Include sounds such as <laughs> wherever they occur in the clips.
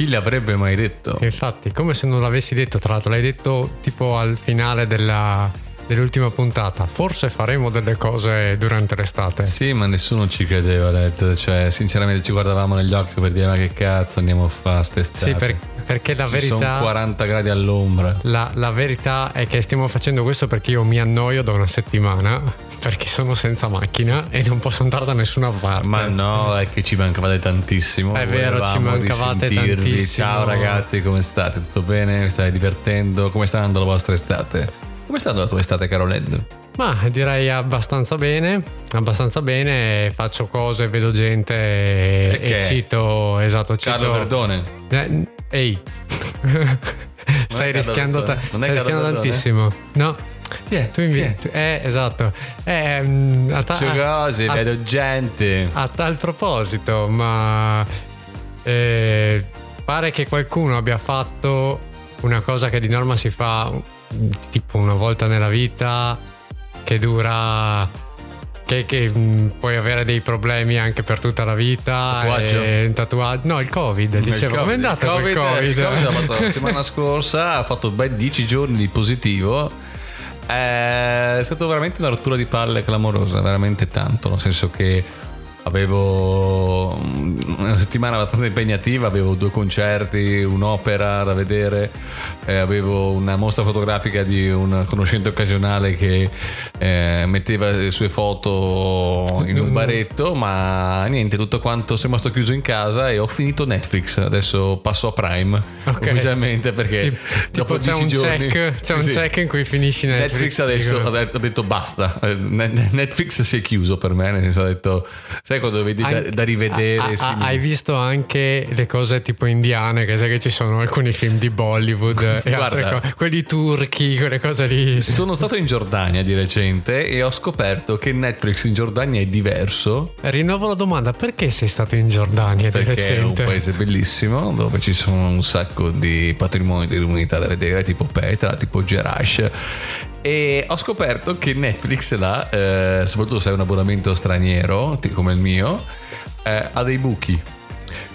Chi l'avrebbe mai detto? Infatti, come se non l'avessi detto, tra l'altro, l'hai detto tipo al finale della- dell'ultima puntata. Forse faremo delle cose durante l'estate. Sì, ma nessuno ci credeva, Led. Cioè, sinceramente ci guardavamo negli occhi per dire ma che cazzo andiamo a fare st'estate. Sì, per- perché la Ci sono verità, 40 gradi all'ombra. la, la verità è che stiamo facendo questo perché io mi annoio da una settimana, perché sono senza macchina e non posso andare da nessuna parte. Ma no, è che ci mancavate tantissimo. È vero, ci mancavate tantissimo. Ciao ragazzi, come state? Tutto bene? Vi state divertendo? Come sta andando la vostra estate? Come sta andando la tua estate, caro Led? Ma direi abbastanza bene, abbastanza bene, faccio cose, vedo gente Perché? e cito, esatto, cito... Carlo Verdone. Eh, ehi, stai rischiando, ta- Non è stai rischiando tantissimo. No, è? tu invi- Chi è? Eh, esatto. Eh, mm, a, ta- C'è cose, a- vedo gente. a tal proposito, ma eh, pare che qualcuno abbia fatto una cosa che di norma si fa tipo una volta nella vita, che dura. Che, che, mm, puoi avere dei problemi anche per tutta la vita. Tatuaggio? e un tatuaggio. No, il Covid. Dicevo, come è andata il Covid? Covid? Il Covid ha fatto la <laughs> settimana scorsa, ha fatto ben 10 giorni di positivo. È stata veramente una rottura di palle clamorosa, veramente tanto, nel senso che avevo una settimana abbastanza impegnativa, avevo due concerti, un'opera da vedere, eh, avevo una mostra fotografica di un conoscente occasionale che eh, metteva le sue foto in un <laughs> baretto, ma niente, tutto quanto sono rimasto chiuso in casa e ho finito Netflix, adesso passo a Prime Ok. ufficialmente perché Tipo, dopo c'è 10 un giorni check, <laughs> c'è un Sì, sì. check in cui finisci Netflix. Netflix adesso ha detto, ha detto basta, Eh, Ne- Netflix si è chiuso per me, nel senso ha detto, sai quando vedi da, da rivedere? Ah, sì, hai visto anche le cose tipo indiane, che sai che ci sono alcuni film di Bollywood e altre Guarda. cose, quelli turchi, quelle cose lì. Sono stato in Giordania di recente e ho scoperto che Netflix in Giordania è diverso Rinnovo la domanda, perché sei stato in Giordania di perché è un recente? paese bellissimo dove ci sono un sacco di patrimoni dell'umanità da vedere, tipo Petra, tipo Gerash. E ho scoperto che Netflix là, eh, soprattutto se hai un abbonamento straniero, come il mio, eh, ha dei buchi.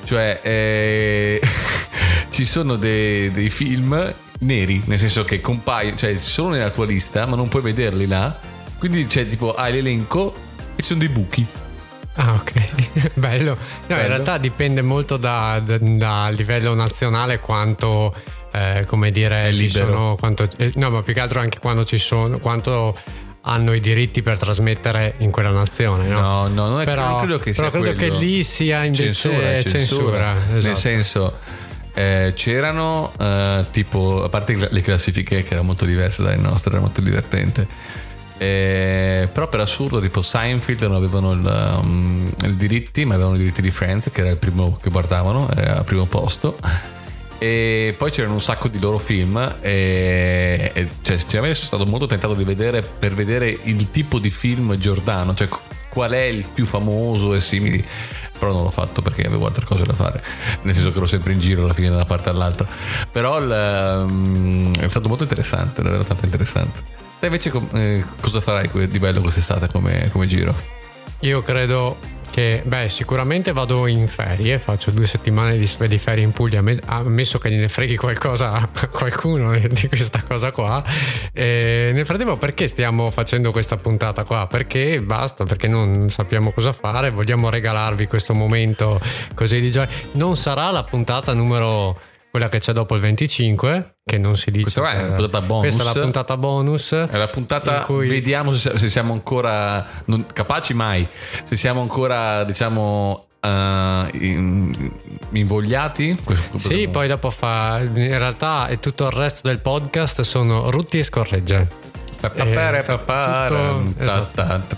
Cioè, eh, <laughs> ci sono dei, dei film neri, nel senso che compaiono, cioè sono nella tua lista, ma non puoi vederli là. Quindi c'è tipo, hai l'elenco e ci sono dei buchi. Ah, ok, <laughs> bello. No, in Bello. realtà dipende molto da, da- da livello nazionale quanto, eh, come dire, ci libero. sono, quanto, eh, no, ma più che altro anche quando ci sono, quanto hanno i diritti per trasmettere in quella nazione, no? No, no, non è però, non credo che sia però credo quello. che lì sia invece censura, censura. esatto. Nel senso, eh, c'erano eh, tipo, a parte le classifiche che erano molto diverse dalle nostre, era molto divertente. Eh, però per assurdo, tipo Seinfeld non avevano il, um, i diritti, ma avevano i diritti di Friends, che era il primo che guardavano, era al primo posto. E poi c'erano un sacco di loro film e, e cioè, sinceramente sono stato molto tentato di vedere per vedere il tipo di film Giordano, cioè qual è il più famoso e simili. Però non l'ho fatto perché avevo altre cose da fare, nel senso che ero sempre in giro alla fine da una parte all'altra. Però il, um, è stato molto interessante, davvero tanto interessante. Te invece eh, cosa farai di bello quest'estate come, come giro? Io credo che, beh, sicuramente vado in ferie, faccio due settimane di, di ferie in Puglia, me- ammesso che gliene freghi qualcosa a qualcuno <laughs> di questa cosa qua. E nel frattempo, perché stiamo facendo questa puntata qua? Perché basta, perché non sappiamo cosa fare, vogliamo regalarvi questo momento così di gioia. Non sarà la puntata numero quella che c'è dopo il 25, che non si dice. Questa è una puntata bonus. Questa è la puntata bonus. È la puntata, cui- vediamo se, se siamo ancora non- capaci mai, se siamo ancora diciamo eh, in- invogliati. Sì, poi dopo fa. In realtà e tutto il resto del podcast sono rutti e scorregge. Eh, tutto- ta- esatto.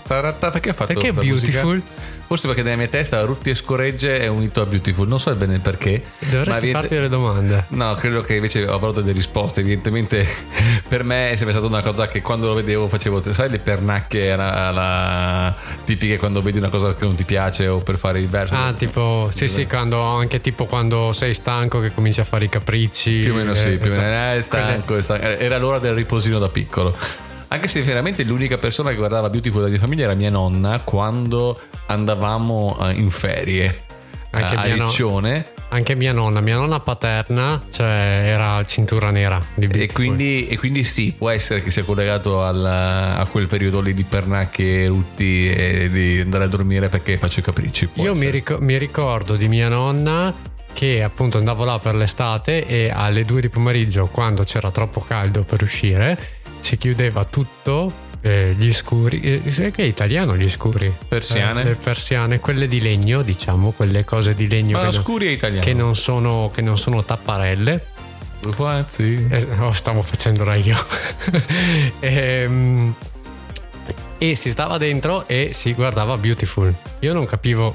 Perché ha fatto Perché questa Beautiful? musica? Forse perché nella mia testa Rutti e Scorregge è unito a Beautiful. Non so bene il perché. ma Dovresti evidente- farti delle domande. No, credo che invece avrò delle risposte. Evidentemente <laughs> per me è sempre stata una cosa che quando lo vedevo facevo, sai, le pernacche alla, alla- tipiche quando vedi una cosa che non ti piace o per fare il verso. Ah, tipo, sì, sì, quando, anche tipo quando sei stanco che cominci a fare i capricci. Più o meno sì, eh, più o meno. esatto. Eh, stanco, è stanco. Era l'ora del riposino da piccolo. Anche se veramente l'unica persona che guardava Beautiful della mia famiglia era mia nonna quando andavamo eh, in ferie Anche a mia no- Riccione. Anche mia nonna, mia nonna paterna, cioè era cintura nera di E Beautiful. quindi, e quindi sì, può essere che sia collegato al- a quel periodo lì di pernacche, rutti e di andare a dormire perché faccio i capricci. Io mi, ric- mi ricordo di mia nonna che appunto andavo là per l'estate e alle due di pomeriggio, quando c'era troppo caldo per uscire, si chiudeva tutto. eh, gli scuri, eh, che è italiano gli scuri? Persiane? Eh, le persiane, quelle di legno, diciamo, quelle cose di legno che, lo non- scuri è italiano. che non sono, che non sono tapparelle. Sì. Eh, oh, stavo facendola io. <laughs> Ehm, e si stava dentro e si guardava Beautiful. Io non capivo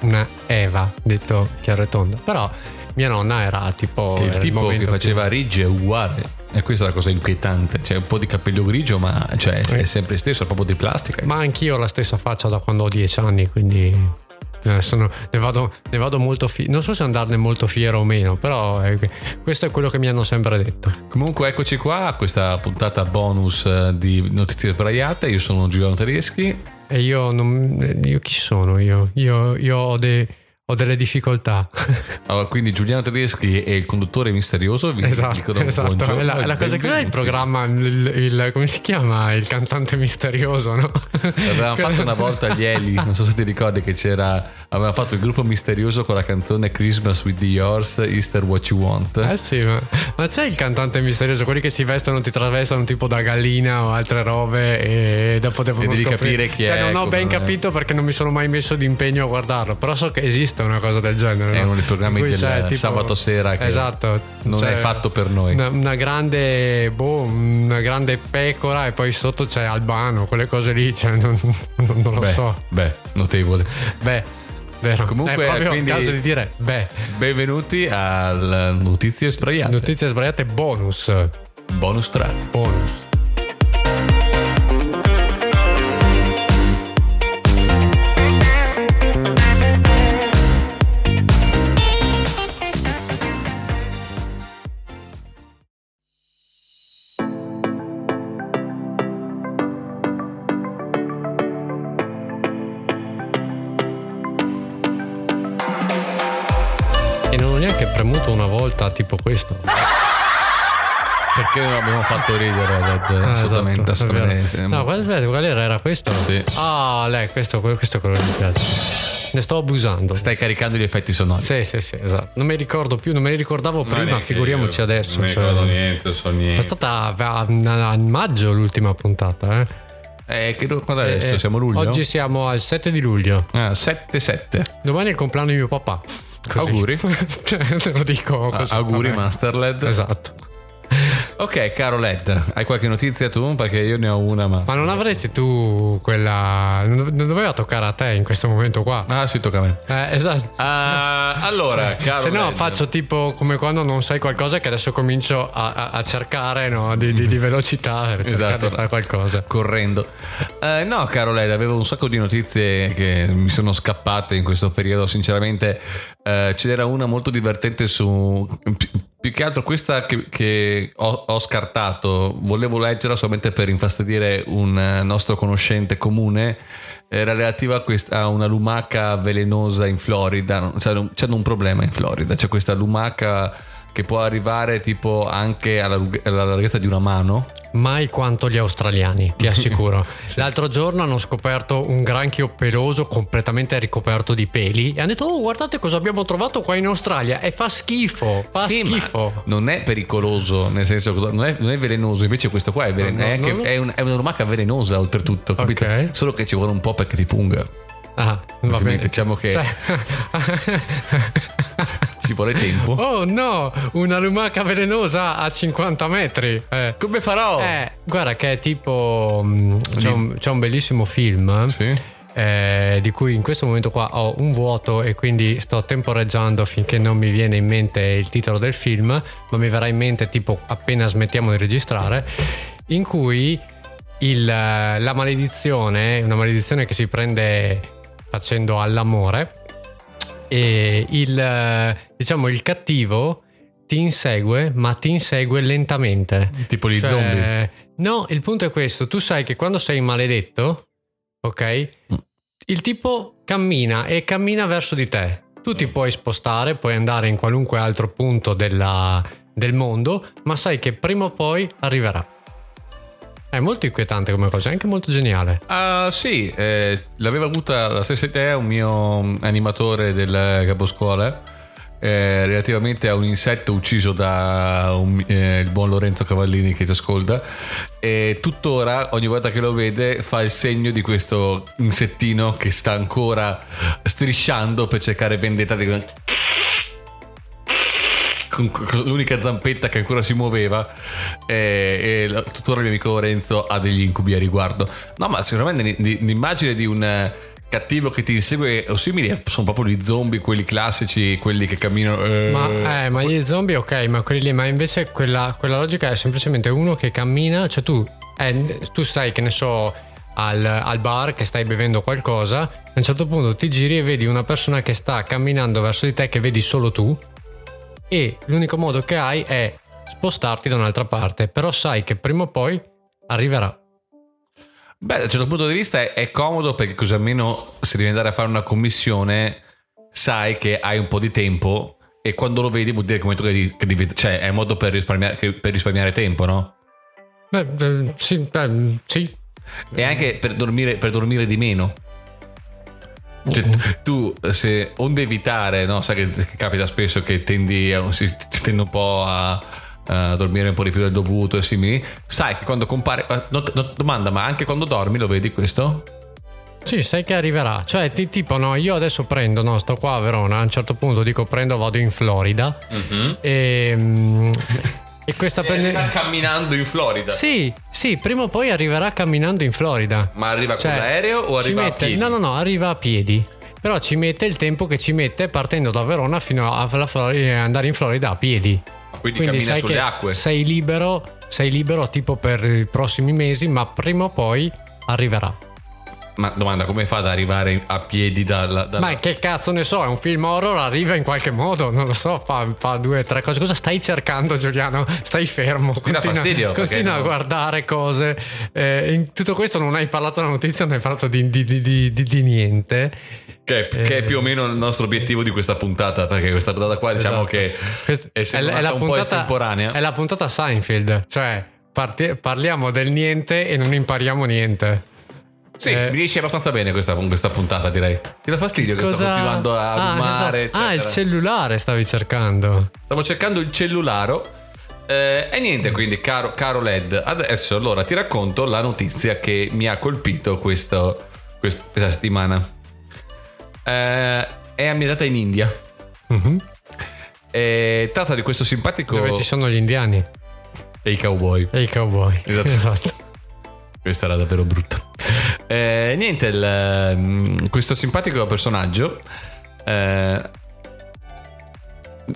una Eva, detto chiaro e tondo. Però mia nonna era tipo... Che il tipo che più- faceva Ridge è uguale. E questa è la cosa inquietante. C'è un po' di capello grigio, ma cioè, è sempre stesso, è proprio di plastica. Ma anch'io ho la stessa faccia da quando ho dieci anni, quindi... eh, sono- ne, vado, ne vado molto fiero. Non so se andarne molto fiero o meno, però eh, questo è quello che mi hanno sempre detto. Comunque eccoci qua a questa puntata bonus eh, di Notizie Sbraiate. Io sono Giuliano Tedeschi. E io non. Io chi sono io? Io, io ho, de- ho delle difficoltà. Allora, quindi Giuliano Tedeschi è il conduttore misterioso. Vi esatto, dico da un esatto. buongiorno È la, è la cosa che il benvenuti. programma, il, il- come si chiama? Il cantante misterioso, no? Avevamo fatto una volta gli Eli, non so se ti ricordi che c'era, avevamo fatto il gruppo misterioso con la canzone Christmas with the Yours, Easter What You Want. Eh sì, ma, ma c'è il cantante misterioso, quelli che si vestono, ti travestono tipo da gallina o altre robe e dopo devono E devi scoprire capire chi cioè, è, non ho ben non è. capito perché non mi sono mai messo d'impegno a guardarlo, però so che esiste una cosa del genere. È no? uno dei programmi In cui del tipo- sabato sera che esatto, non c'è è fatto per noi. Una, una grande, boh, una grande pecora e poi sotto c'è Albano, quelle cose lì, cioè, non, non- non lo Beh, so. beh, notevole. Beh, vero. Comunque, è quindi- caso di dire, beh, Benvenuti al Notizie Sbraiate. notizie sbagliate bonus. Bonus track. Bonus. Volta tipo questo. Perché non abbiamo fatto ridere Led? Ah, assolutamente, esatto, è assolutamente. No, qual, qual era? Era questo? Sì. Ah, lei, questo, questo è quello che mi piace. Ne sto abusando. Stai caricando gli effetti sonori. Sì, sì, sì, esatto. Non mi ricordo più, non me li ricordavo prima, figuriamoci adesso. Non mi cioè. ricordo niente, so È niente. stata a, a- a maggio l'ultima puntata, eh. Eh, che quando è adesso? Eh, Siamo luglio? Oggi siamo al 7 di luglio. Ah, 7-7. Domani è il compleanno di mio papà. Così. Auguri. <laughs> Cioè, te lo dico Ah, così. auguri vabbè. Master Led. Esatto. Ok, caro Led, hai qualche notizia tu? Perché io ne ho una, ma... Ma non avresti tu quella. Non doveva toccare a te in questo momento qua. Ah, sì, tocca a me. Eh, esatto. Ah, allora, caro Se no Led. faccio tipo come quando non sai qualcosa che adesso comincio a, a- a cercare no, di, di- di velocità per cercare Esatto. di fare qualcosa. correndo. Eh, no, caro Led, avevo un sacco di notizie che mi sono scappate in questo periodo. Sinceramente, eh, ce n'era una molto divertente su. pi- Più che altro questa che, che ho, ho scartato, volevo leggerla solamente per infastidire un eh, nostro conoscente comune. Era relativa a, questa, a una lumaca velenosa in Florida. C'è un, c'è un problema in Florida. C'è questa lumaca che può arrivare tipo anche alla, alla larghezza di una mano. Mai quanto gli australiani, ti <laughs> assicuro. L'altro giorno hanno scoperto un granchio peloso completamente ricoperto di peli e hanno detto: Oh, guardate cosa abbiamo trovato qua in Australia. E fa schifo, fa Sì, schifo. non è pericoloso, nel senso non è, non è velenoso, invece questo qua è, velen- No, no, è, anche- non è un- è una lumaca velenosa oltretutto, capito? Ok. Solo che ci vuole un po' perché ti punga. Ah, va bene. diciamo che- Cioè- <laughs> <laughs> Ci vuole tempo. oh no, una lumaca velenosa a 50 metri. Eh. Come farò? Eh, guarda che è tipo... mm, C'è un, c'è un bellissimo film. Sì. eh, di cui in questo momento qua ho un vuoto e quindi sto temporeggiando finché non mi viene in mente il titolo del film, ma mi verrà in mente tipo appena smettiamo di registrare, in cui il, la maledizione, una maledizione che si prende facendo all'amore, e il, diciamo, il cattivo ti insegue, ma ti insegue lentamente. Tipo gli Cioè, zombie. No, il punto è questo: tu sai che quando sei maledetto, ok? Il tipo cammina e cammina verso di te. Tu ti puoi spostare, puoi andare in qualunque altro punto della- del mondo, ma sai che prima o poi arriverà. È molto inquietante come cosa, è anche molto geniale. Ah, sì, eh, l'aveva avuta la stessa idea un mio animatore del caposcuola eh, relativamente a un insetto ucciso da un- eh, il buon Lorenzo Cavallini che ci ascolta e tuttora ogni volta che lo vede fa il segno di questo insettino che sta ancora strisciando per cercare vendetta di con, con l'unica zampetta che ancora si muoveva e, e la- tuttora il mio amico Lorenzo ha degli incubi a riguardo. No ma sicuramente l'i- l'i- l'immagine di un eh, cattivo che ti insegue o simili sono proprio gli zombie quelli classici quelli che camminano eh, Ma, eh, ma gli zombie, ok, ma quelli lì, ma invece quella, quella logica è semplicemente uno che cammina, cioè tu, eh, tu stai, che ne so, al, al bar che stai bevendo qualcosa, a un certo punto ti giri e vedi una persona che sta camminando verso di te che vedi solo tu e l'unico modo che hai è spostarti da un'altra parte, però sai che prima o poi arriverà. Beh, da un certo punto di vista è, è comodo perché così almeno se devi andare a fare una commissione sai che hai un po' di tempo e quando lo vedi vuol dire che, è un momento che che devi- cioè è un modo per risparmiare, per risparmiare tempo, no? Beh, eh, sì, beh, sì. E anche per dormire, per dormire di meno. Cioè, tu se onde evitare, no? Sai che, che capita spesso che tendi a, si, tende un po' a, a dormire un po' di più del dovuto e simili. Sai che quando compare. eh, no- no- domanda, ma anche quando dormi lo vedi questo? Sì, sai che arriverà. Cioè, ti- tipo, no, io adesso prendo, no, sto qua a Verona, a un certo punto dico prendo, vado in Florida. E, mm, e questa prende... camminando in Florida. Sì, sì, prima o poi arriverà camminando in Florida. Ma arriva Cioè, con l'aereo o arriva a mette- piedi? No, no, no, arriva a piedi. Però ci mette il tempo che ci mette partendo da Verona fino alla Florida e andare in Florida a piedi. Quindi, cammina sai sulle che acque. sei libero, sei libero tipo per i prossimi mesi, ma prima o poi arriverà. Ma domanda, come fa ad arrivare a piedi dalla... dalla- Ma che cazzo ne so, è un film horror, arriva in qualche modo, non lo so, fa, fa due o tre cose. Cosa stai cercando, Giuliano? Stai fermo. Continua, fastidio, continua a guardare cose. Eh, in tutto questo non hai parlato della notizia, non hai parlato di, di- di- di- niente. Che, che è più o meno il nostro obiettivo di questa puntata, perché questa puntata qua diciamo Esatto. che Quest- essendo nata un po' estemporanea. È la puntata Seinfeld, cioè parti- parliamo del niente e non impariamo niente. Sì, Eh. mi riesce abbastanza bene questa, questa puntata, direi. Ti dà fastidio che sto Cosa- continuando a Ah, rumare, esatto. Ah, il cellulare stavi cercando. Stavo cercando il cellularo. eh, e niente, quindi, caro, caro Led, adesso allora ti racconto la notizia che mi ha colpito questo- quest- questa settimana. Eh, è ambientata in India. Mhm. E tratta di questo simpatico. Dove ci sono gli indiani E i cowboy. e i cowboy. Esatto. <laughs> esatto. Questa era davvero brutta. Eh, niente, il, mm, questo simpatico personaggio. eh,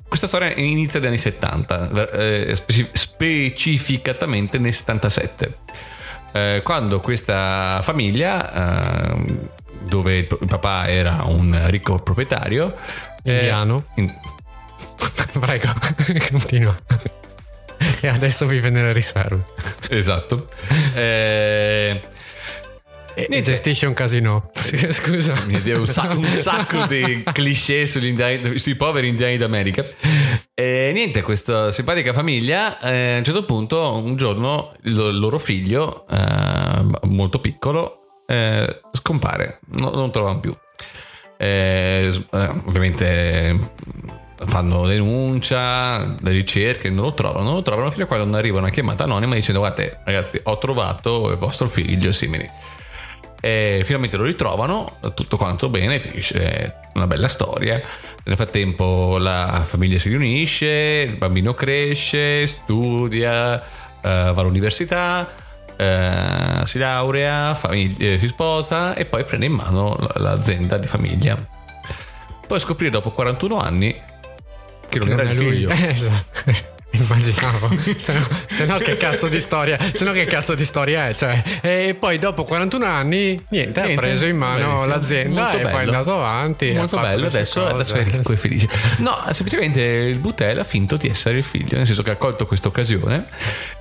questa storia inizia negli anni 70, eh, speci- specificatamente nel 77. eh, quando questa famiglia, eh, dove il il papà era un ricco proprietario, eh, Indiano. in- <laughs> Prego, <laughs> continua. <laughs> E adesso vive nelle riserve. esatto, eh, E Niente. gestisce un casino. Sì, <laughs> Scusa. Un, sa- un sacco di cliché sugli indiani- sui poveri indiani d'America. E niente, questa simpatica famiglia, eh, a un certo punto, un giorno, il lo- loro figlio, eh, molto piccolo, eh, scompare, no- non trovano più. Eh, eh, ovviamente fanno denuncia, le ricerche, non lo trovano, non lo trovano fino a quando non arriva una chiamata anonima dicendo guardate ragazzi ho trovato il vostro figlio simili. E finalmente lo ritrovano, tutto quanto bene, finisce una bella storia. Nel frattempo la famiglia si riunisce, il bambino cresce, studia, eh, va all'università, eh, si laurea, famig- eh, si sposa e poi prende in mano l'azienda di famiglia. Poi scoprire dopo 41 anni che non, era è il lui. figlio. Eh, esatto. <laughs> Immaginavo, se no, se no che cazzo di storia, se no che cazzo di storia è, cioè, e poi dopo 41 anni, niente, ha Niente, preso in mano bellissimo, l'azienda molto e poi è bello. andato avanti. ha Molto bello, adesso, adesso è ricco e felice. No, semplicemente il Butel ha finto di essere il figlio, nel senso che ha colto questa occasione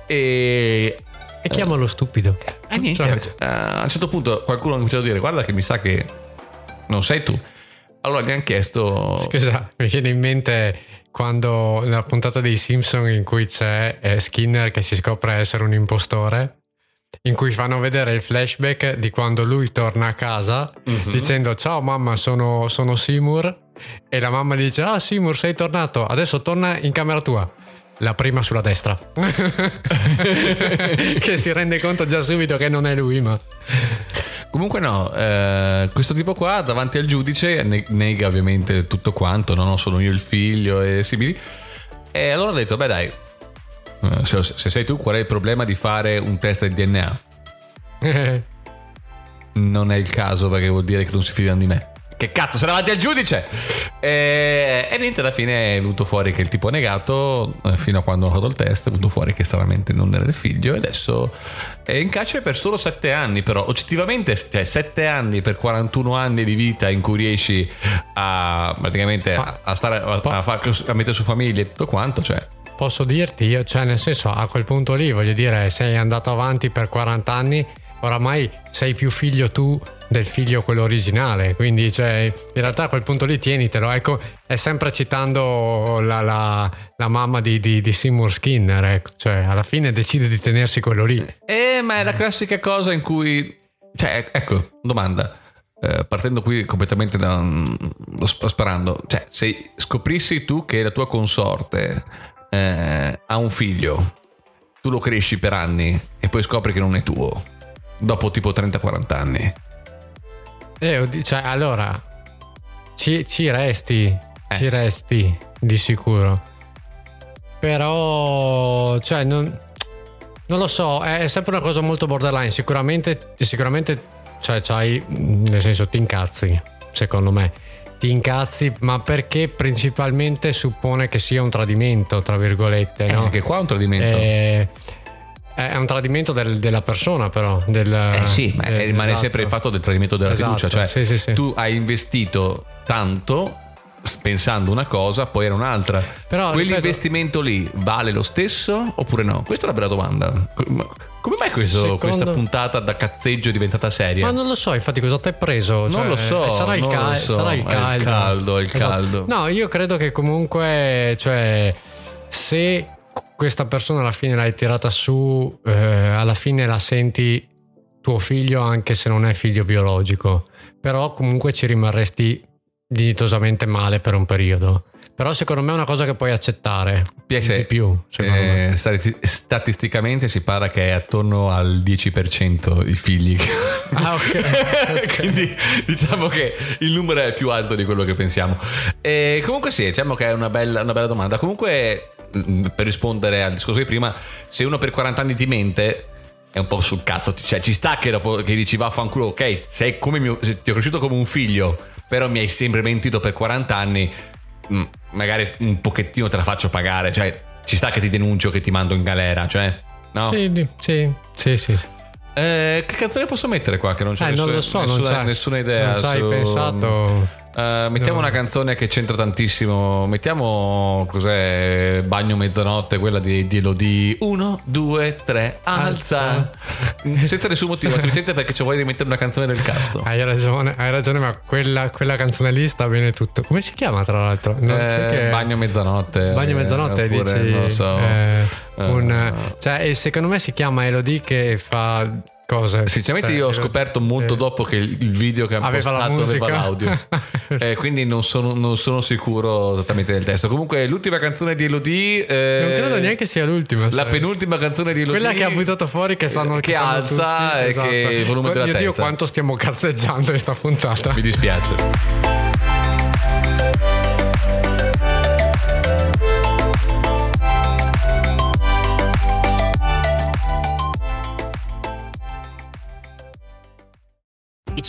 e E chiamalo stupido. E niente, Cioè, eh, a un certo punto qualcuno ha cominciato a dire guarda che mi sa che non sei tu. Allora gli hanno chiesto... Scusa, mi viene in mente quando nella puntata dei Simpson in cui c'è eh, Skinner che si scopre essere un impostore, in cui fanno vedere il flashback di quando lui torna a casa Mhm. dicendo ciao mamma sono, sono Seymour e la mamma gli dice ah Seymour sei tornato, adesso torna in camera tua. La prima sulla destra. <laughs> che si rende conto già subito che non è lui, ma... Comunque no, eh, questo tipo qua davanti al giudice ne- nega ovviamente tutto quanto, no, no, sono io il figlio e simili. E allora ha detto, beh dai, eh, se, se sei tu qual è il problema di fare un test di DNA? <laughs> Non è il caso perché vuol dire che non si fidano di me. Che cazzo, sono davanti al giudice! E, e niente, alla fine è venuto fuori che il tipo ha negato, eh, fino a quando ho fatto il test, è venuto fuori che stranamente non era il figlio e adesso è in carcere per solo 7 anni, però oggettivamente, cioè 7 anni per 41 anni di vita in cui riesci a praticamente a, a stare a, a, far- mettere su famiglia e tutto quanto, cioè Posso dirti, io, cioè nel senso a quel punto lì voglio dire sei andato avanti per 40 anni, oramai sei più figlio tu del figlio quello originale, quindi cioè, in realtà a quel punto lì tienitelo, ecco, è sempre citando la, la- la mamma di, di, di Seymour Skinner, ecco, cioè alla fine decide di tenersi quello lì. Eh, ma è la classica cosa in cui. Cioè, ecco, domanda. Eh, partendo qui completamente da. sp- sparando. Cioè, se scoprissi tu che la tua consorte eh, ha un figlio, tu lo cresci per anni e poi scopri che non è tuo. Dopo tipo 30-40 anni. Eh, cioè, allora, ci, ci resti, ci resti di sicuro. Però, cioè, non, non lo so, è sempre una cosa molto borderline. Sicuramente, sicuramente, cioè, c'hai, nel senso, ti incazzi, secondo me. Ti incazzi, ma perché principalmente suppone che sia un tradimento, tra virgolette, Eh, no? Anche qua è un tradimento. Eh, è un tradimento del- della persona, però. Del, Eh sì, ma del- rimane esatto. sempre il fatto del tradimento della Esatto, fiducia. Cioè, sì, sì, sì. tu hai investito tanto pensando una cosa, poi era un'altra. Però, Quell'investimento lì vale lo stesso oppure no? Questa è una bella domanda. Co- ma Come mai questo- Secondo- questa puntata da cazzeggio è diventata seria? Ma non lo so, infatti, cosa ti hai preso? Non Cioè, lo so, eh, Sarà il, non cal- so. sarà il È il caldo. caldo, è il Esatto. caldo. No, io credo che comunque, cioè, se questa persona alla fine l'hai tirata su, eh, alla fine la senti tuo figlio, anche se non è figlio biologico. Però comunque ci rimarresti dignitosamente male per un periodo. Però secondo me è una cosa che puoi accettare PS, di più. Eh, stati- statisticamente si parla che è attorno al 10% i figli. Ah, ok. <laughs> Quindi diciamo che il numero è più alto di quello che pensiamo. E comunque sì, diciamo che è una bella, una bella domanda. Comunque, per rispondere al discorso di prima, se uno per 40 anni ti mente, è un po' sul cazzo. Cioè, ci sta che, dopo, che dici vaffanculo, ok, sei come mio, ti ho cresciuto come un figlio, però mi hai sempre mentito per 40 anni, mh, magari un pochettino te la faccio pagare. Cioè, ci sta che ti denuncio, che ti mando in galera, cioè... No? Sì, sì, sì, sì. Eh, che canzone posso mettere qua? Che non c'è Eh, non nessuna, lo so, non nessuna, c'hai- nessuna idea. non ci hai su- pensato? Eh, mettiamo una canzone che c'entra tantissimo. Mettiamo cos'è? Bagno mezzanotte, quella di, di Elodie. Uno, due, tre, alza. Senza nessun motivo, semplicemente perché ci vuoi rimettere una canzone del cazzo. Hai ragione, hai ragione, ma quella, quella canzone lì sta bene tutto. Come si chiama, tra l'altro? Non Eh, so che- Bagno mezzanotte. Bagno mezzanotte, eh, oppure, dici. Non lo so. eh, un- Eh, cioè, e secondo me si chiama Elodie che fa cose. Sinceramente Cioè, io ho eh, scoperto molto eh, dopo che il video che hanno Aveva la postato aveva l'audio. <laughs> Eh, quindi non sono, non sono sicuro esattamente del testo. Comunque l'ultima canzone di Elodie... eh, Non credo neanche sia l'ultima. La sai. penultima canzone di Elodie... Quella che ha buttato fuori che sanno che sanno alza tutti, e esatto. che il volume della Mio Dio, testa. quanto stiamo cazzeggiando in sta puntata. Mi dispiace.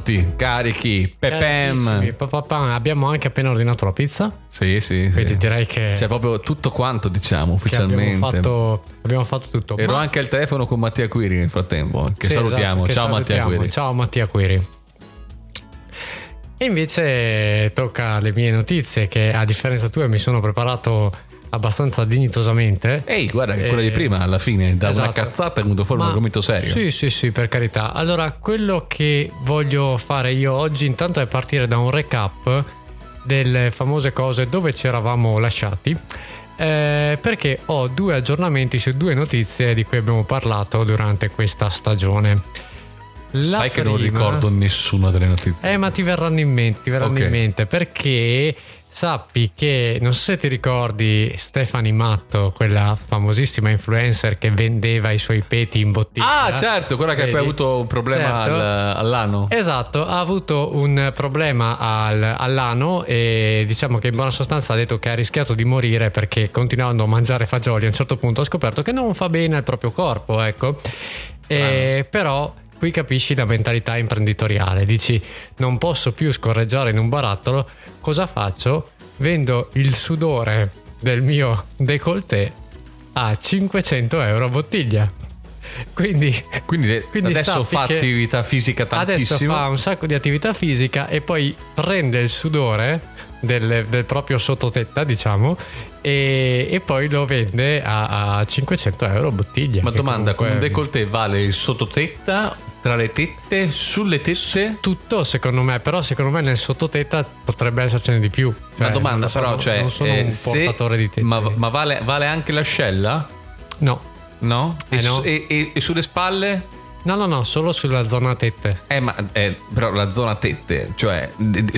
Pronti, carichi, pepem. Abbiamo anche appena ordinato la pizza. Sì, sì, Quindi sì. direi che, Cioè proprio tutto quanto diciamo che abbiamo, ufficialmente. fatto, abbiamo fatto tutto. Ero Ma- anche al telefono con Mattia Quiri nel frattempo, che Sì, salutiamo. esatto, che Ciao Mattia salutiamo. Quiri. Ciao Mattia Quiri. E invece tocca alle mie notizie che a differenza tua mi sono preparato abbastanza dignitosamente. Ehi, guarda che quella Eh, di prima alla fine da una esatto. cazzata è venuto fuori un Ma- argomento serio. Sì, sì, sì, per carità. Allora, quello che voglio fare io oggi intanto è partire da un recap delle famose cose dove ci eravamo lasciati. eh, perché ho due aggiornamenti su due notizie di cui abbiamo parlato durante questa stagione. La Sai che non prima- ricordo nessuna delle notizie. eh, ma ti verranno in mente, verranno Ok. in mente perché sappi che non so se ti ricordi Stefani Matto, quella famosissima influencer che vendeva i suoi peti in bottiglia. Ah, certo, quella che poi ha Vedi? avuto un problema Certo. al- all'anno. Esatto, ha avuto un problema al- all'ano e diciamo che in buona sostanza ha detto che ha rischiato di morire perché continuando a mangiare fagioli a un certo punto ha scoperto che non fa bene al proprio corpo, ecco. E, però qui capisci la mentalità imprenditoriale, dici non posso più scorreggiare in un barattolo, cosa faccio? Vendo il sudore del mio décolleté a 500 euro a bottiglia. Quindi Quindi, Quindi adesso fa attività fisica Adesso tantissimo. fa un sacco di attività fisica e poi prende il sudore del, del proprio sottotetta, diciamo, e, e poi lo vende a, a 500 euro a bottiglia. Ma domanda, con un comunque- décolleté vale il sottotetta, tra le tette, sulle tette? Tutto secondo me, però secondo me nel sottotetta potrebbe essercene di più. Cioè, domanda non sono- però, cioè, non sono eh, un se- portatore di tette. Ma, ma vale, vale anche l'ascella? No, No? Eh, e, no. su- e- e- e sulle spalle? No, no, no, solo sulla zona tette. Eh, ma eh, però la zona tette, cioè,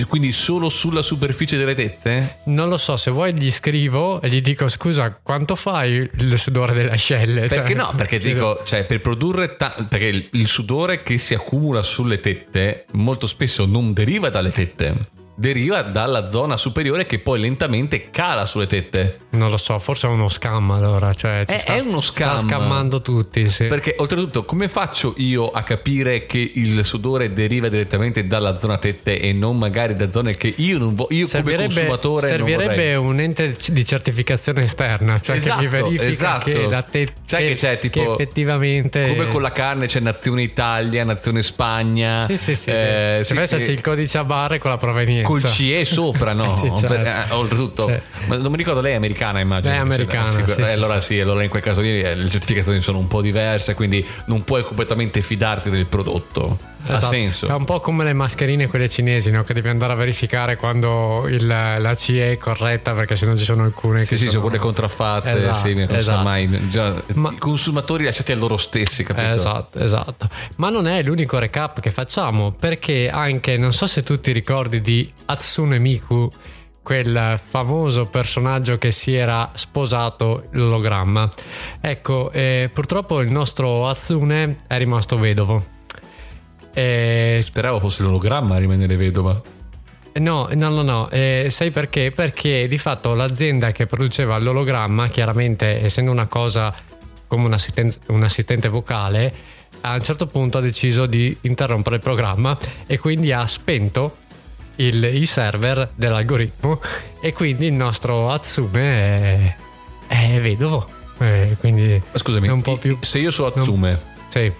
quindi solo sulla superficie delle tette? Non lo so, se vuoi gli scrivo e gli dico scusa, quanto fai il sudore delle ascelle? Perché Cioè, no? Perché chiedo- <laughs> dico, cioè, per produrre ta- perché il, il sudore che si accumula sulle tette molto spesso non deriva dalle tette, deriva dalla zona superiore che poi lentamente cala sulle tette. Non lo so, forse è uno scam allora. Cioè, ci È- sta, è uno scam. Sta scammando tutti, sì. Perché oltretutto, come faccio io a capire che il sudore deriva direttamente dalla zona tette e non magari da zone che io non voglio, io come consumatore servirebbe un ente di certificazione esterna, cioè che mi Esatto, verifica esatto. che la tette Sai che c'è, tipo, effettivamente Come con la carne c'è nazione Italia, nazione Spagna. Sì, sì, sì. eh, Deve sì, esserci eh, il codice a barre con la provenienza. Col CE sopra, no? <laughs> Sì, certo. Per- eh, oltretutto, ma non mi ricordo, lei è americana, immagino. Lei è americana, Sì, sì, eh, allora sì. allora in quel caso lì eh, le certificazioni sono un po' diverse, quindi non puoi completamente fidarti del prodotto. Ha Esatto. senso. È un po' come le mascherine quelle cinesi, no? Che devi andare a verificare quando il- la CE è corretta, perché sennò ci sono alcune Sì, che sì, sono sono quelle contraffatte, Esatto, sì, non si sa esatto. mai. Già, Ma- I consumatori lasciati a loro stessi, capito? Esatto, esatto. Ma non è l'unico recap che facciamo, perché anche, non so se tu ti ricordi di Hatsune Miku, quel famoso personaggio che si era sposato l'ologramma. Ecco, eh, purtroppo il nostro Hatsune è rimasto vedovo. Eh, Speravo fosse l'ologramma a rimanere vedova. No, no, no, no. Eh, sai perché? Perché di fatto l'azienda che produceva l'ologramma, chiaramente essendo una cosa come un assistente, un assistente vocale, a un certo punto ha deciso di interrompere il programma e quindi ha spento il, i server dell'algoritmo e quindi il nostro Atsume è, è vedovo. Eh, quindi Scusami, non può più. se io so Atsume Sì.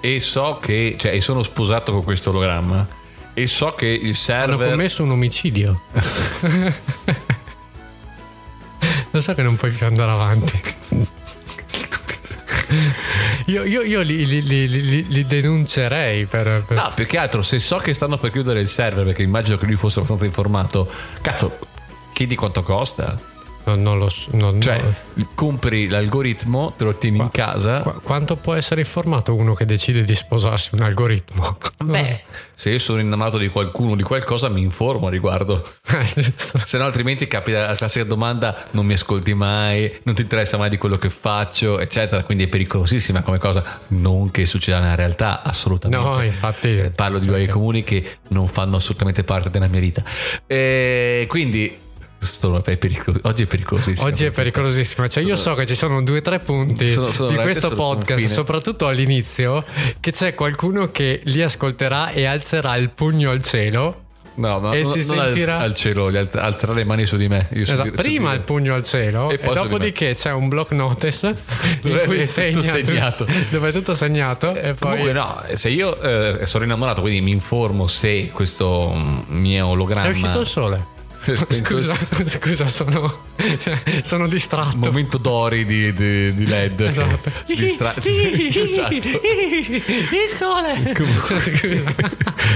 E so che, cioè, e sono sposato con questo ologramma e so che il Hanno server commesso un omicidio. <laughs> Lo so che non puoi più andare avanti. Io, io- io li, li- li- li- li denuncerei per, per- No, più che altro, se so che stanno per chiudere il server, perché immagino che lui fosse abbastanza informato, cazzo, chiedi quanto costa. No, non lo so. no, Cioè, no. compri l'algoritmo, te lo tieni in casa. Qu- quanto può essere informato uno che decide di sposarsi un algoritmo? Beh, se io sono innamorato di qualcuno, di qualcosa, mi informo a riguardo. Eh, <laughs> giusto. Se no, altrimenti capita la classica domanda: non mi ascolti mai, non ti interessa mai di quello che faccio, eccetera. Quindi è pericolosissima come cosa. Non che succeda nella realtà, assolutamente. No, infatti. Eh, Parlo di luoghi comuni che non fanno assolutamente parte della mia vita. E quindi. Sono- è pericolo- oggi è pericolosissimo. Oggi è pericolosissimo. Cioè, io so che ci sono due o tre punti Sono- sono di questo podcast, soprattutto all'inizio, che c'è qualcuno che li ascolterà e alzerà il pugno al cielo. No, ma E non, si non sentirà- al cielo, alzerà le mani su di me. Esatto, so prima dire- il pugno al cielo E e, su dopodiché c'è un block notice <laughs> in Dove cui è segna tutto segnato. dove è tutto segnato e poi Comunque no, se io eh, sono innamorato, quindi mi informo se questo mm, mio ologramma... è uscito il sole. Scusa, <laughs> scusa, sono, <laughs> sono distratto. momento d'ori di, di- di LED. Esatto. distra- <laughs> esatto. Il sole. Scusa.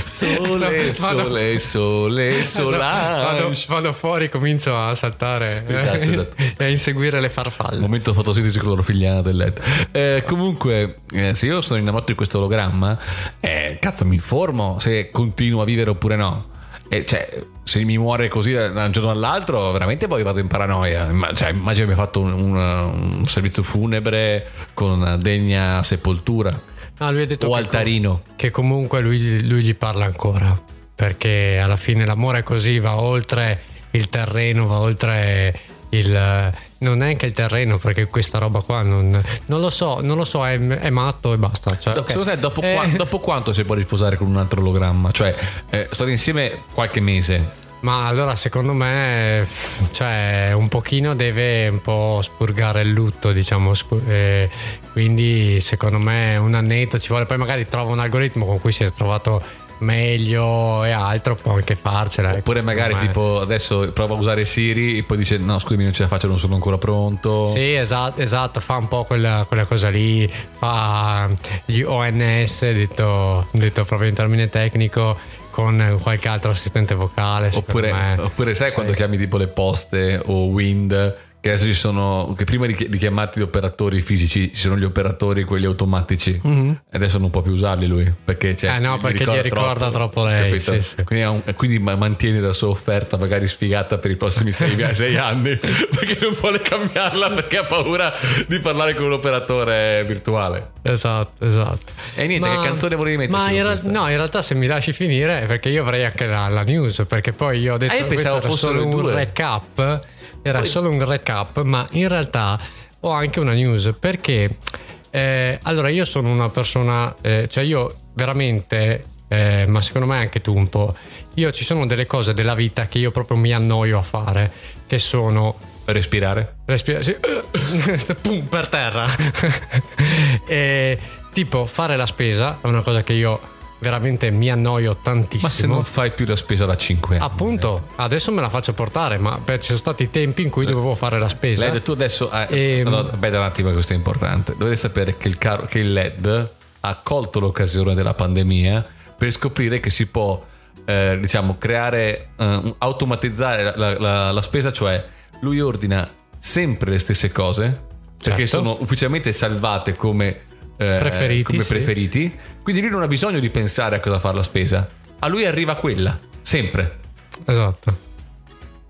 Sole, Vado- sole, sole, Esatto, Vado, solange. vado fuori, comincio a saltare Esatto, esatto. e a inseguire le farfalle. Momento fotosintesi clorofilliana del LED. Eh, comunque, eh, se io sono innamorato di questo ologramma, eh, cazzo, mi informo se continuo a vivere oppure no. E cioè, se mi muore così da un giorno all'altro, veramente poi vado in paranoia. Cioè, immagino mi ha fatto un, un- un servizio funebre con una degna sepoltura No, lui ha detto o che, altarino. che comunque lui, lui gli parla ancora. Perché alla fine l'amore è così, va oltre il terreno, va oltre il. Non è anche il terreno, perché questa roba qua non, non lo so, non lo so, è, è matto e basta. Cioè, Do- ok. Secondo te, dopo, Eh, qua- dopo quanto si può risposare con un altro ologramma? Cioè, eh, state insieme qualche mese. Ma allora secondo me cioè, un pochino deve un po' spurgare il lutto, diciamo, eh, quindi secondo me un annetto ci vuole, poi magari trova un algoritmo con cui si è trovato meglio e altro, può anche farcela. ecco, Oppure secondo magari me. tipo adesso prova a usare Siri e poi dice no scusami non ce la faccio, non sono ancora pronto. Sì, esatto, esatto, fa un po' quella, quella cosa lì, fa gli ONS, detto, detto proprio in termine tecnico, con qualche altro assistente vocale. Oppure, oppure sai Sì. quando chiami tipo le poste o Wind che adesso ci sono che prima di, chi- di chiamarti gli operatori fisici ci sono gli operatori quelli automatici e adesso non può più usarli lui perché cioè. Eh no, perché gli ricorda troppo lei, capito? sì, sì. Quindi, un- quindi ma- mantiene la sua offerta magari sfigata per i prossimi sei, <laughs> sei anni <laughs> perché non vuole cambiarla perché ha paura di parlare con un operatore virtuale Esatto, esatto. E niente, che canzone volevi metterci Ma in, ra- no, in realtà se mi lasci finire è perché io avrei anche la, la news, perché poi io ho detto Ah, che questo pensavo era fossero un due. recap, era solo un recap, ma in realtà ho anche una news perché eh, allora io sono una persona, eh, cioè io veramente, eh, ma secondo me anche tu un po', io ci sono delle cose della vita che io proprio mi annoio a fare, che sono respirare Respira- sì. <laughs> Pum, per terra. <laughs> e, tipo, fare la spesa è una cosa che io veramente mi annoio ma se tantissimo. non fai più la spesa da 5 anni Appunto, adesso me la faccio portare, ma beh, ci sono stati tempi in cui dovevo fare la spesa. LED, tu adesso. Eh, Ehm. allora, aspetta un attimo, questo è importante. Dovete sapere che il, caro- che il LED ha colto l'occasione della pandemia per scoprire che si può, eh, diciamo, creare, eh, automatizzare la, la- la- la spesa, cioè lui ordina sempre le stesse cose perché Certo. sono ufficialmente salvate come. Eh, Preferiti, come sì. preferiti. Quindi lui non ha bisogno di pensare a cosa fare la spesa. A lui arriva quella, sempre. Esatto.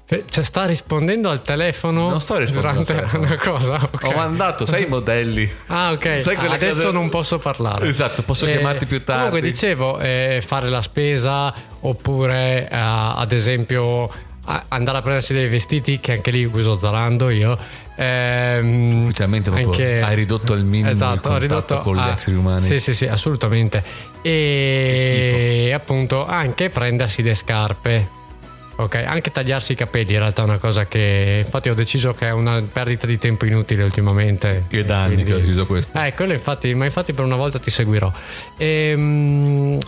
Eh, Cioè, sta rispondendo al telefono Non sto rispondendo durante una cosa. ok. Ho mandato sei modelli. Ah, ok. Quelle Adesso cose- non posso parlare. Esatto, posso chiamarti più tardi. Comunque, dicevo, eh, fare la spesa oppure, eh, ad esempio, andare a prendersi dei vestiti, che anche lì uso Zalando io. Ehm, Ufficialmente anche- hai ridotto al minimo esatto, il ridotto con gli a- esseri umani. Sì, sì, sì, assolutamente. E appunto anche prendersi le scarpe. Ok, anche tagliarsi i capelli in realtà è una cosa che infatti ho deciso che è una perdita di tempo inutile ultimamente. Io da anni Quindi- che ho deciso questo. eh, quello infatti, ma infatti per una volta ti seguirò. Ehm,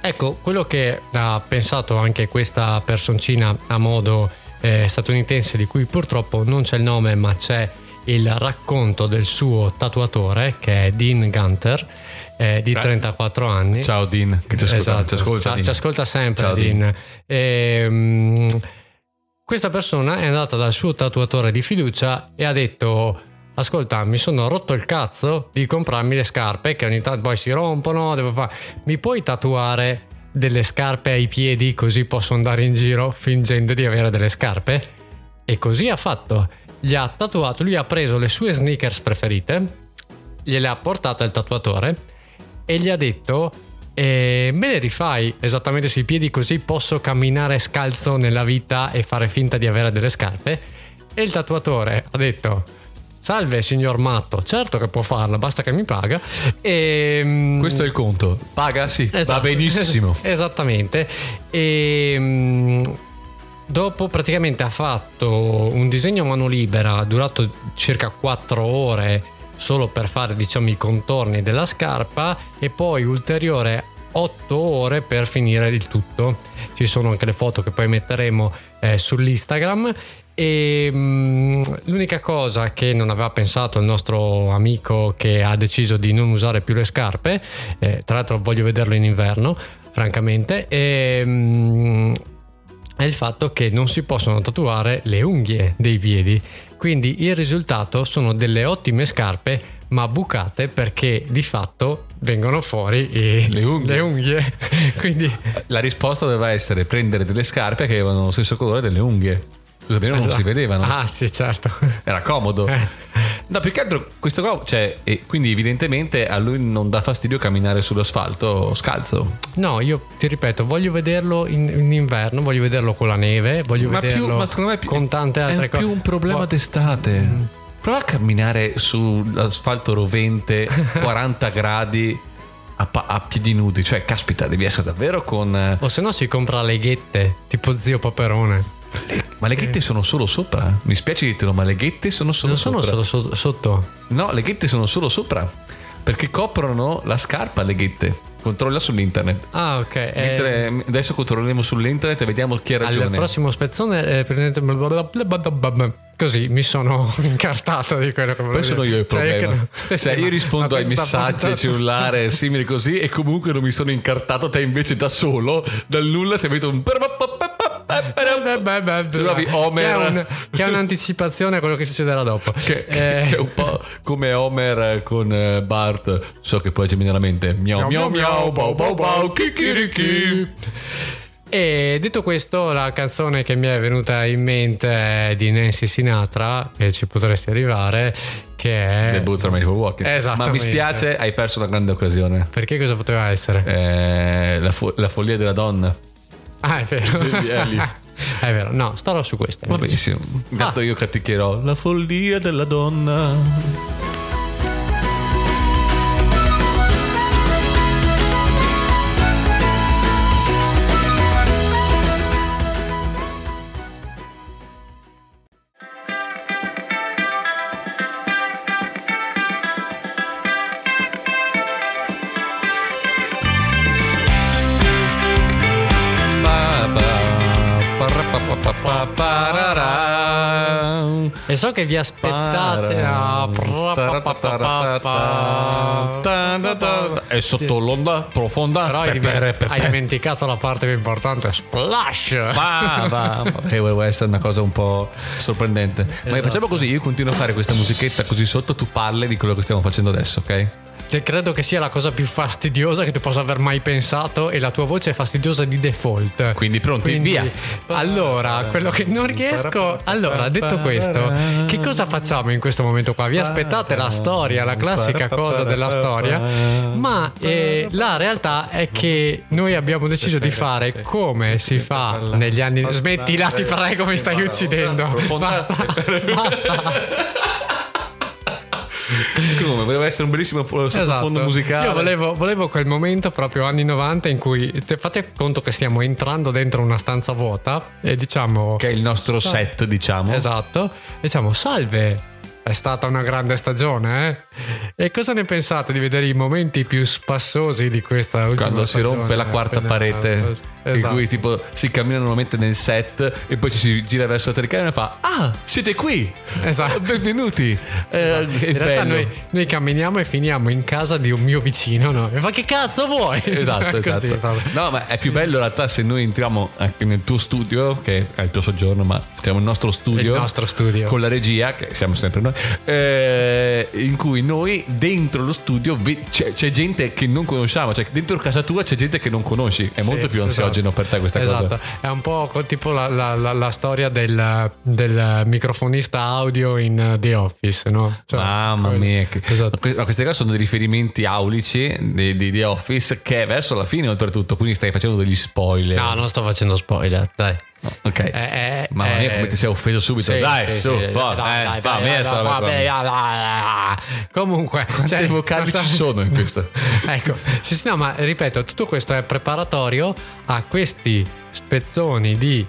ecco, quello che ha pensato anche questa personcina a modo eh, statunitense di cui purtroppo non c'è il nome ma c'è il racconto del suo tatuatore che è Dean Gunter eh, di Beh. 34 anni. Ciao Dean, che ci ascolta, Esatto, ci ascolta, Ci- Dean. ci ascolta sempre Ciao, Dean. Ehm, questa persona è andata dal suo tatuatore di fiducia e ha detto ascolta mi sono rotto il cazzo di comprarmi le scarpe che ogni tanto poi si rompono devo fare mi puoi tatuare delle scarpe ai piedi così posso andare in giro fingendo di avere delle scarpe? E così ha fatto. Gli ha tatuato lui ha preso le sue sneakers preferite gliele ha portate al tatuatore e gli ha detto eh, me le rifai esattamente sui piedi così posso camminare scalzo nella vita e fare finta di avere delle scarpe? E il tatuatore ha detto salve signor matto certo che può farlo basta che mi paga e mm, Questo è il conto. Paga, sì, va Esatto. benissimo. <laughs> Esattamente. E mm, dopo praticamente ha fatto un disegno a mano libera durato circa 4 ore solo per fare diciamo i contorni della scarpa e poi ulteriore 8 ore per finire il tutto. Ci sono anche le foto che poi metteremo eh, sull'Instagram. E mm, l'unica cosa che non aveva pensato il nostro amico che ha deciso di non usare più le scarpe, eh, tra l'altro voglio vederlo in inverno, francamente, e, mm, è il fatto che non si possono tatuare le unghie dei piedi. Quindi il risultato sono delle ottime scarpe, ma bucate perché di fatto vengono fuori i- Le unghie. le unghie. <laughs> Quindi La risposta doveva essere prendere delle scarpe che avevano lo stesso colore delle unghie. Così almeno non si vedevano. Ah, sì, certo. Era comodo. Eh. No, più che altro questo qua, cioè, e quindi evidentemente a lui non dà fastidio camminare sull'asfalto scalzo. No, io ti ripeto, voglio vederlo in, in inverno, voglio vederlo con la neve, voglio Ma, più, vederlo ma secondo me è più, con tante altre è cose. più un problema Vo- d'estate. Prova a camminare sull'asfalto rovente <laughs> 40 gradi a, piedi nudi. Cioè, caspita, devi essere davvero con... eh, O se no si compra le ghette, tipo zio Paperone. Ma le ghette sono solo sopra. Mi spiace dirtelo, ma le ghette sono solo Non sono sopra. solo so- sotto. No, le ghette sono solo sopra. Perché coprono la scarpa le ghette. Controlla sull'internet. Ah, ok. eh, Mentre adesso controlleremo sull'internet e vediamo chi ha al ragione. prossimo spezzone eh, così mi sono <laughs> incartato di quello che volevo Poi sono io il Cioè, problema. che- sì, Cioè, sì, io rispondo ai messaggi puntata- al cellulare simili così e comunque non mi sono incartato te invece da solo dal nulla sei venuto un Trovi. Homer. che è, un- che è un'anticipazione a quello che succederà dopo. Che, Eh, che è un po' come Homer con eh, Bart. So che poi ci viene alla mente. Miau miau miau bau bau bau kikiriki E detto questo, la canzone che mi è venuta in mente è di Nancy Sinatra, che ci potresti arrivare, che è... The Boots Are Made for Walking. Ma mi spiace hai perso una grande occasione. Perché cosa poteva essere? Eh, la, fo- la follia della donna Ah, è vero. <laughs> è vero, no, starò su questa. va benissimo intanto Ah. io catticherò la follia della donna so che vi aspettate a... È sotto l'onda profonda. Però hai, dimenticato la parte più importante, splash! Perché vuole essere una cosa un po' sorprendente. Ma Esatto. facciamo così: io continuo a fare questa musichetta così sotto, tu parli di quello che stiamo facendo adesso, ok? Che credo che sia la cosa più fastidiosa che tu possa aver mai pensato e la tua voce è fastidiosa di default. Quindi pronti, via. Allora, quello che non riesco. Allora, detto questo, che cosa facciamo in questo momento qua? Vi aspettate la storia, la classica cosa della storia, ma eh, la realtà è che noi abbiamo deciso di fare come si fa negli anni. Smettila, ti prego, mi stai uccidendo. Basta, <laughs> basta. <laughs> Come? Voleva essere un bellissimo fo- sottofondo musicale. Esatto. Io volevo, volevo quel momento proprio anni 90 in cui te- fate conto che stiamo entrando dentro una stanza vuota e diciamo Che è il nostro Sa- set, diciamo. Esatto. Diciamo salve. È stata una grande stagione, eh? E cosa ne pensate di vedere i momenti più spassosi di questa ultima Quando si stagione? rompe la quarta parete, Esatto. in cui tipo si cammina normalmente nel set e poi ci si gira verso la telecamera e fa: Ah, siete qui! Esatto. <laughs> Benvenuti! Eh, che In realtà noi, noi camminiamo e finiamo in casa di un mio vicino, no? E fa che cazzo vuoi? <laughs> Esatto, Così, esatto. proprio. No, ma è più bello in realtà se noi entriamo anche nel tuo studio, che è il tuo soggiorno, ma stiamo nel nostro studio. Il nostro studio. Con la regia, che siamo sempre noi, eh, in cui noi dentro lo studio c'è, c'è gente che non conosciamo, cioè dentro casa tua c'è gente che non conosci. È Sì, molto più ansiogeno esatto. Per te questa esatto. cosa. È un po' tipo la, la- la- la storia del, del microfonista audio in The Office, no? Cioè, Mamma quello- mia, Esatto. que- no, questi qua sono dei riferimenti aulici di, di The Office che è verso la fine oltretutto, quindi stai facendo degli spoiler. No, non sto facendo spoiler, dai. Ok. Eh, eh, Mamma mia, eh, come ti sei offeso subito. sì, dai, sì, su, sì, fa, dai, eh, dai, fa, dai, dai, vabbè, dai. Comunque, Quante vocali ci sono in questo? <laughs> ecco, sì, sì, no, ma ripeto, tutto questo è preparatorio a questi spezzoni di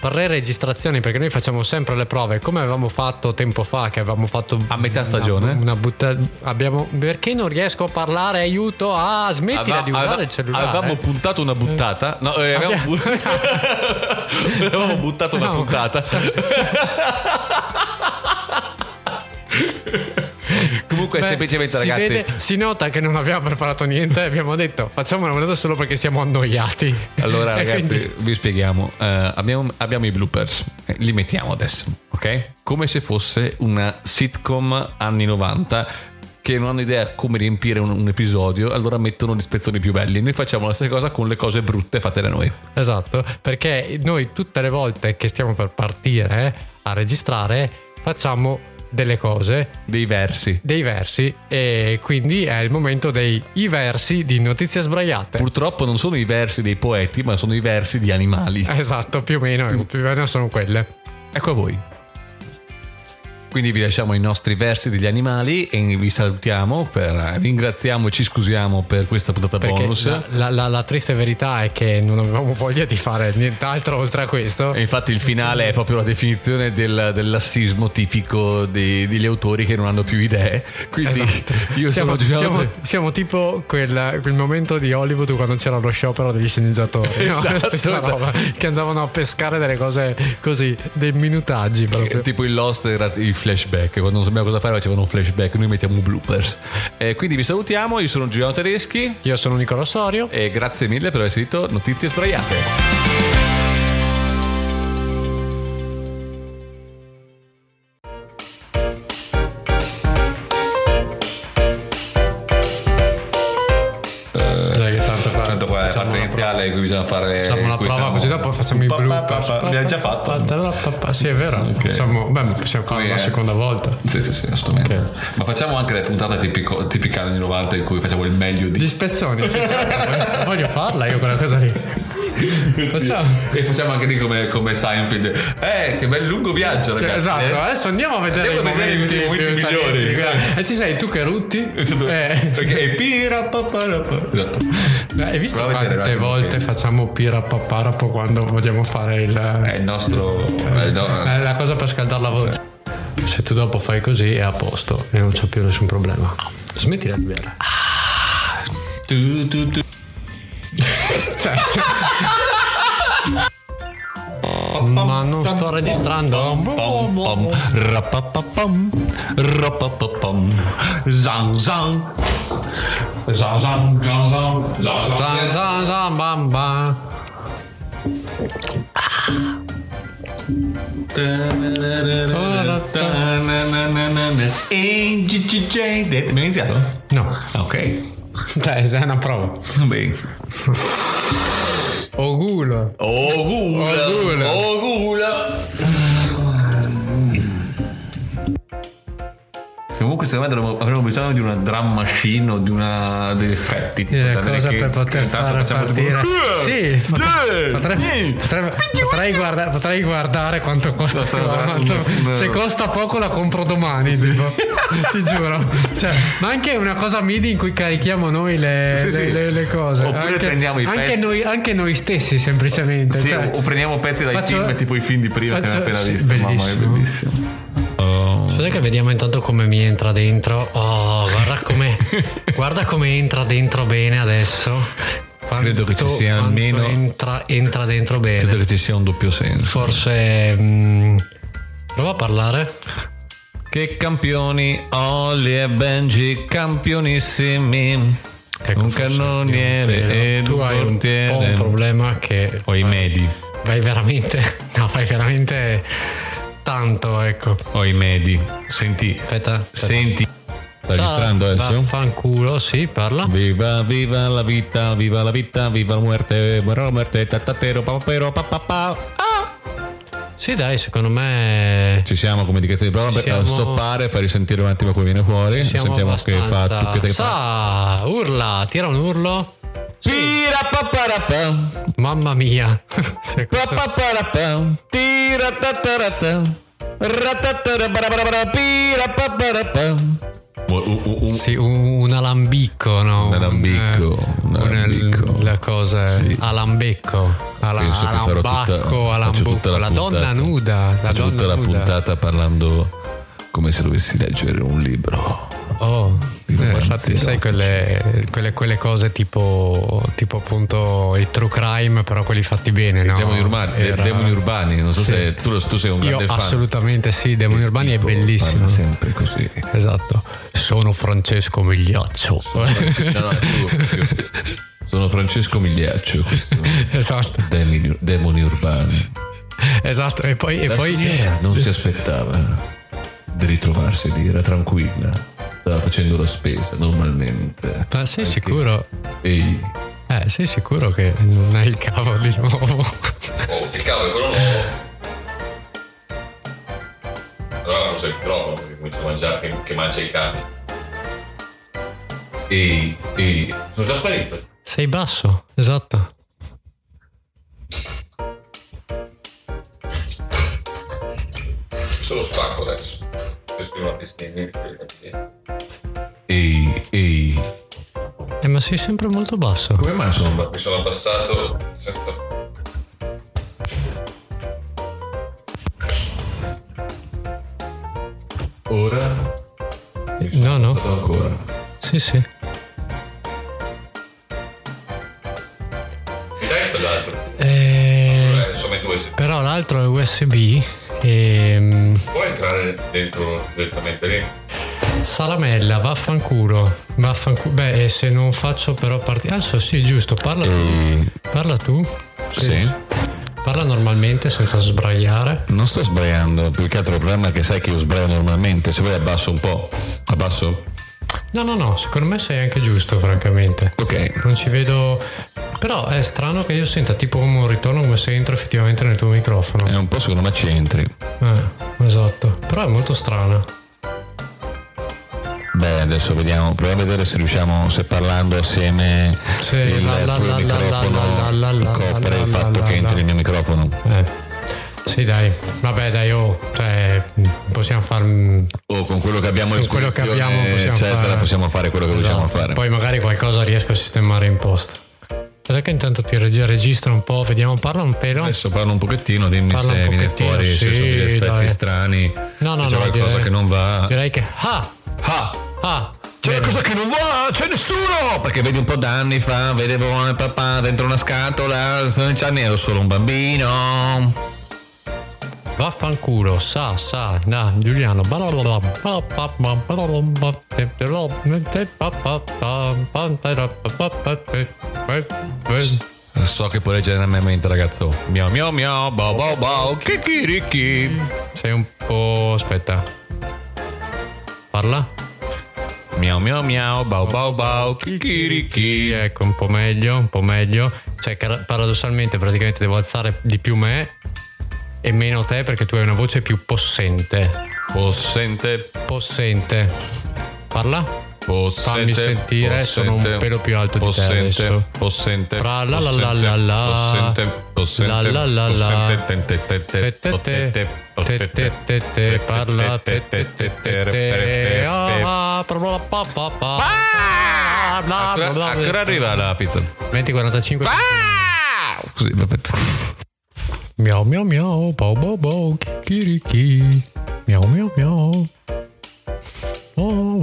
pre-registrazioni perché noi facciamo sempre le prove come avevamo fatto tempo fa che avevamo fatto A metà stagione? una, una butta- abbiamo perché non riesco a parlare aiuto ah smettila Aveva- di usare aveva- il cellulare Avevamo puntato una buttata. No, eh, avevamo, Abbiamo- bu- <laughs> avevamo buttato una No, puntata. <laughs> <laughs> Comunque, Beh, semplicemente, si ragazzi. vede- si nota che non abbiamo preparato niente abbiamo detto facciamo una puntata solo perché siamo annoiati Allora, <laughs> ragazzi, quindi- vi spieghiamo. Eh, abbiamo, abbiamo i bloopers, Eh, li mettiamo adesso, ok? Come se fosse una sitcom anni 90 che non hanno idea come riempire un, un episodio, allora mettono gli spezzoni più belli. Noi facciamo la stessa cosa con le cose brutte fatte da noi. Esatto, perché noi tutte le volte che stiamo per partire a registrare facciamo delle cose, Dei versi. dei versi e quindi è il momento dei i versi di notizie sbraiate. Purtroppo non sono i versi dei poeti, ma sono i versi di animali. Esatto, più o meno, più o meno sono quelle. Ecco a voi. Quindi vi lasciamo i nostri versi degli animali e vi salutiamo, per, ringraziamo e ci scusiamo per questa puntata Perché bonus. la, la- la- triste verità è che non avevamo voglia di fare nient'altro oltre a questo. E infatti il finale è proprio la definizione del, del lassismo tipico dei- degli autori che non hanno più idee. Quindi Esatto. io siamo, sono siamo- <laughs> siamo tipo quel, quel momento di Hollywood quando c'era lo sciopero degli sceneggiatori, no? Esatto, stessa esatto. roba, che andavano a pescare delle cose così, dei minutaggi proprio. Tipo il Lost era i flashback, quando non sapevamo cosa fare facevano un flashback, noi mettiamo bloopers. Eh, quindi vi salutiamo, io sono Giuliano Tedeschi Io sono Nicola Sorio. e grazie mille per aver seguito Notizie Sbraiate. Una iniziale in cui bisogna fare. Facciamo una prova siamo- così dopo facciamo i Pa, pa, bloopers. pa, pa. Abbiamo già fatto. Sì, è vero. Facciamo, beh, possiamo la è? seconda volta. Sì, sì, sì, assolutamente. Ok. Ma facciamo anche le puntate tipico, tipiche anni 90 in cui facciamo il meglio Gli di. spezzoni, sì, certo, voglio, voglio farla io quella cosa lì. Facciamo. E facciamo anche lì come, come Seinfeld. Eh, che bel lungo viaggio, ragazzi. Esatto, eh. adesso andiamo a vedere Andiamo i vedere momenti, i momenti migliori. salienti. E ci sei tu che rutti? <laughs> Eh. Perché è pira pa, pa, ra, pa. Esatto. Eh, Hai visto Prova a vedere quante volte facciamo pira paparapo quando vogliamo fare il... È il nostro. eh, no, È la cosa per scaldare la voce. Se tu dopo fai così è a posto e non c'è più nessun problema. Smetti di bere. tu, tu, tu. <laughs> Ma non sto registrando. Zang, zang, zang, zang, zang, Zan, zan, zan, bam, Abbiamo iniziato? No, Ah, ok. dai, è una prova. Bene. Ogulo. Oh, Lord Comunque secondo me avremmo bisogno di una drum machine o di una degli effetti. tipo, avere cosa che- per poter fare facciamo tipo- partire. Sì, <laughs> potrei, potrei, potrei- potrei guarda- potrei guardare quanto costa Amazon. no. Se costa poco la compro domani, tipo. ti giuro. Cioè, ma anche una cosa MIDI in cui carichiamo noi le, Sì, le- sì. le- le cose. Oppure anche, prendiamo i anche pezzi. noi, anche noi stessi, semplicemente. Sì, cioè, o prendiamo pezzi dai faccio- film, tipo i film di prima che faccio- abbiamo appena sì, visto. Mamma mia, bellissimo. Che vediamo intanto come mi entra dentro. Oh, guarda come, <laughs> guarda come entra dentro bene adesso. Quanto- Credo che ci sia almeno- Entra, entra dentro bene. Credo che ci sia un doppio senso. Forse. mm, prova a parlare. Che campioni, Olli e Benji, campionissimi. Ecco, un cannoniere e. Tu un hai un po' un problema che. O i medi. Vai veramente. <laughs> No, fai veramente tanto, ecco. O i medi. Senti. Aspetta. aspetta. Senti. Sta registrando adesso? Fanculo, sì, parla. Viva, viva la vita, viva la vita, viva la muerte, muera la muerte, tatatero, papapero, papapà. Ah! Sì, dai, secondo me. Ci siamo come indicazione di prova per siamo- stoppare, fai risentire un attimo come viene fuori. Sentiamo che fa abbastanza- tu che te. Sa, urla, tira un urlo. Pirapaparapà, Mamma mia. <laughs> Se questo-. Un- un- un- Sì, un, alambicco, no? Un alambicco, un un- alambicco. la cosa Sì. alambecco, ala, Penso che farò tutta, alambacco, faccio alambucco, tutta la, la, puntata. donna nuda, la Faccio donna tutta la nuda. puntata parlando come se dovessi leggere un libro. Oh, eh, infatti sai quelle, quelle, quelle cose tipo, tipo appunto i true crime, però quelli fatti bene, no? Demoni urbani, Era- demoni urbani, non so Sì. se tu, tu sei un Io grande fan. assolutamente sì, Demoni Urbani è bellissimo. sempre così. Esatto. Sono Francesco Migliaccio. No, no, tu- sono Francesco Migliaccio, questo. <laughs> esatto. Demoni, demoni urbani. Esatto. E poi, e poi non si aspettava di ritrovarsi lì, era tranquilla. Stava facendo la spesa normalmente. Ma sei sicuro? Ehi, Eh, sei sicuro che non hai il cavo di nuovo? Oh, che cavolo, è quello nuovo. Allora forse il microfono perché comincia a mangiare, che, che mangia i capi. Ehi, ehi, sono già sparito. Sei basso, esatto. Solo spacco adesso. Questo è una bestemmia. Ehi, ehi. Eh, ma sei sempre molto basso. Come mai sono, mi sono abbassato senza... Ora? Mi sono No, no. ancora. Sì, sì. Mi dai quell'altro? Eh, Eh, due se però l'altro è USB e... puoi entrare dentro direttamente lì. Salamella, vaffanculo. Vaffanculo. Beh, e se non faccio però partire... Adesso sì, giusto, parla tu. Parla tu. Sì. Parla normalmente senza sbraiare. Non sto sbagliando, più che altro il problema è che sai che io sbaglio normalmente, se vuoi abbasso un po'. Abbasso? No, no, no, secondo me sei anche giusto, francamente. Ok. Non ci vedo... Però è strano che io senta tipo come un ritorno come se entro effettivamente nel tuo microfono. È un po' secondo me ci entri. Eh, esatto. Però è molto strana. Beh, adesso vediamo, proviamo a vedere se riusciamo, se parlando assieme Sì, il la, tuo la, microfono la, la, copre il fatto che entri nel mio microfono. Eh. Sì, dai. Vabbè, dai, oh. Cioè, possiamo far... O con quello che abbiamo Con quello che abbiamo possiamo eccetera, fare. possiamo fare quello che riusciamo a fare. Poi magari qualcosa riesco a sistemare in post. Cos'è che intanto ti reg- registra un po'? Vediamo, parla un pelo. Adesso parlo un pochettino, dimmi Parla se viene fuori, se sì, sono degli effetti dai. strani, No, no, se c'è no, qualcosa direi- che non va. Direi che... Ah! Ah! Ah! C'è Bene. qualcosa che non va, c'è nessuno! Perché vedi un po' d'anni fa, vedevo il papà dentro una scatola, a 16 anni ero solo un bambino. Vaffanculo, sa, sa, da, Giuliano. So che puoi leggere nella mia mente, ragazzo. Miau miau miau, bau bau bau, kikiriki. Sei un po'... aspetta. Parla. Miau miau miau, bau bau bau, kikiriki. Ecco, un po' meglio, un po' meglio. Cioè, paradossalmente, praticamente devo alzare di più me e meno te perché tu hai una voce più possente. Possente, Possente. Parla? possente. Fammi sentire, sono un pelo più alto di te possente, adesso. Possente, Tra la la possente, la la la. Possente, possente, La la la la. possente, te, te, te, Te, te, potete, te, potete, te, te, te, te, parla, te, te, te, te, te. Ah, bla, bla, bla, bla, bla. Bla, bla, Ancora bla, bla. ancora arriva la pizza. 2045. Così, vabbè. Miau miau miau, bau bau bau, kikiriki. Miau miau miau. Oh.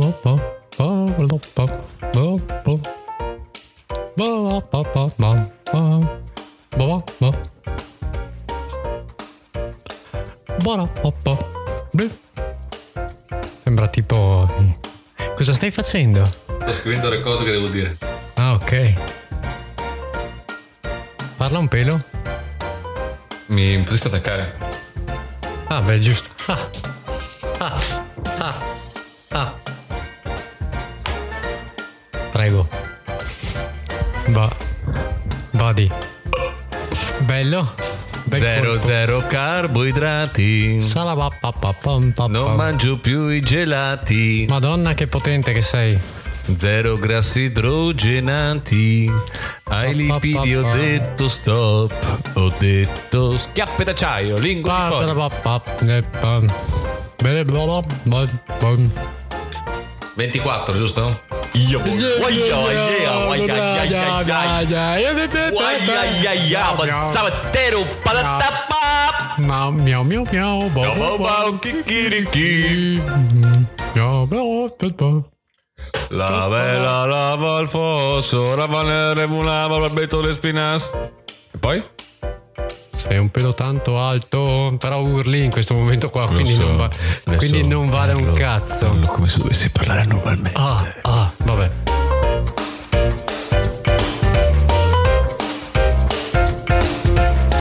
Sembra tipo... Cosa stai facendo? Sto scrivendo le cose che devo dire. Ah, ok. Parla un pelo. Mi potresti attaccare? Ah, beh, giusto. Ah. Ah. Ah. Ah. Prego. Va. Vadi. Bello. Bel Zero colpo. zero carboidrati. Salabapapapam. Non mangio più i gelati. Madonna, che potente che sei. Zero grassi idrogenati. Ai lipidi ho detto stop. Ho detto schiappe d'acciaio, lingua di fuori. Papapapap. Eh, pam. Bene, bla, bla, bla, bla. 24, giusto? Io Miau miau miau miau bau bau bau kikiriki. Miau miau. La vela lava il fosso, lava le remulava, barbetto le spinas. E poi? Sei un pelo tanto alto, però urli in questo momento qua, quindi, so, non, va- quindi non vale un cazzo. parlo come se dovessi parlare normalmente. Ah, ah, vabbè.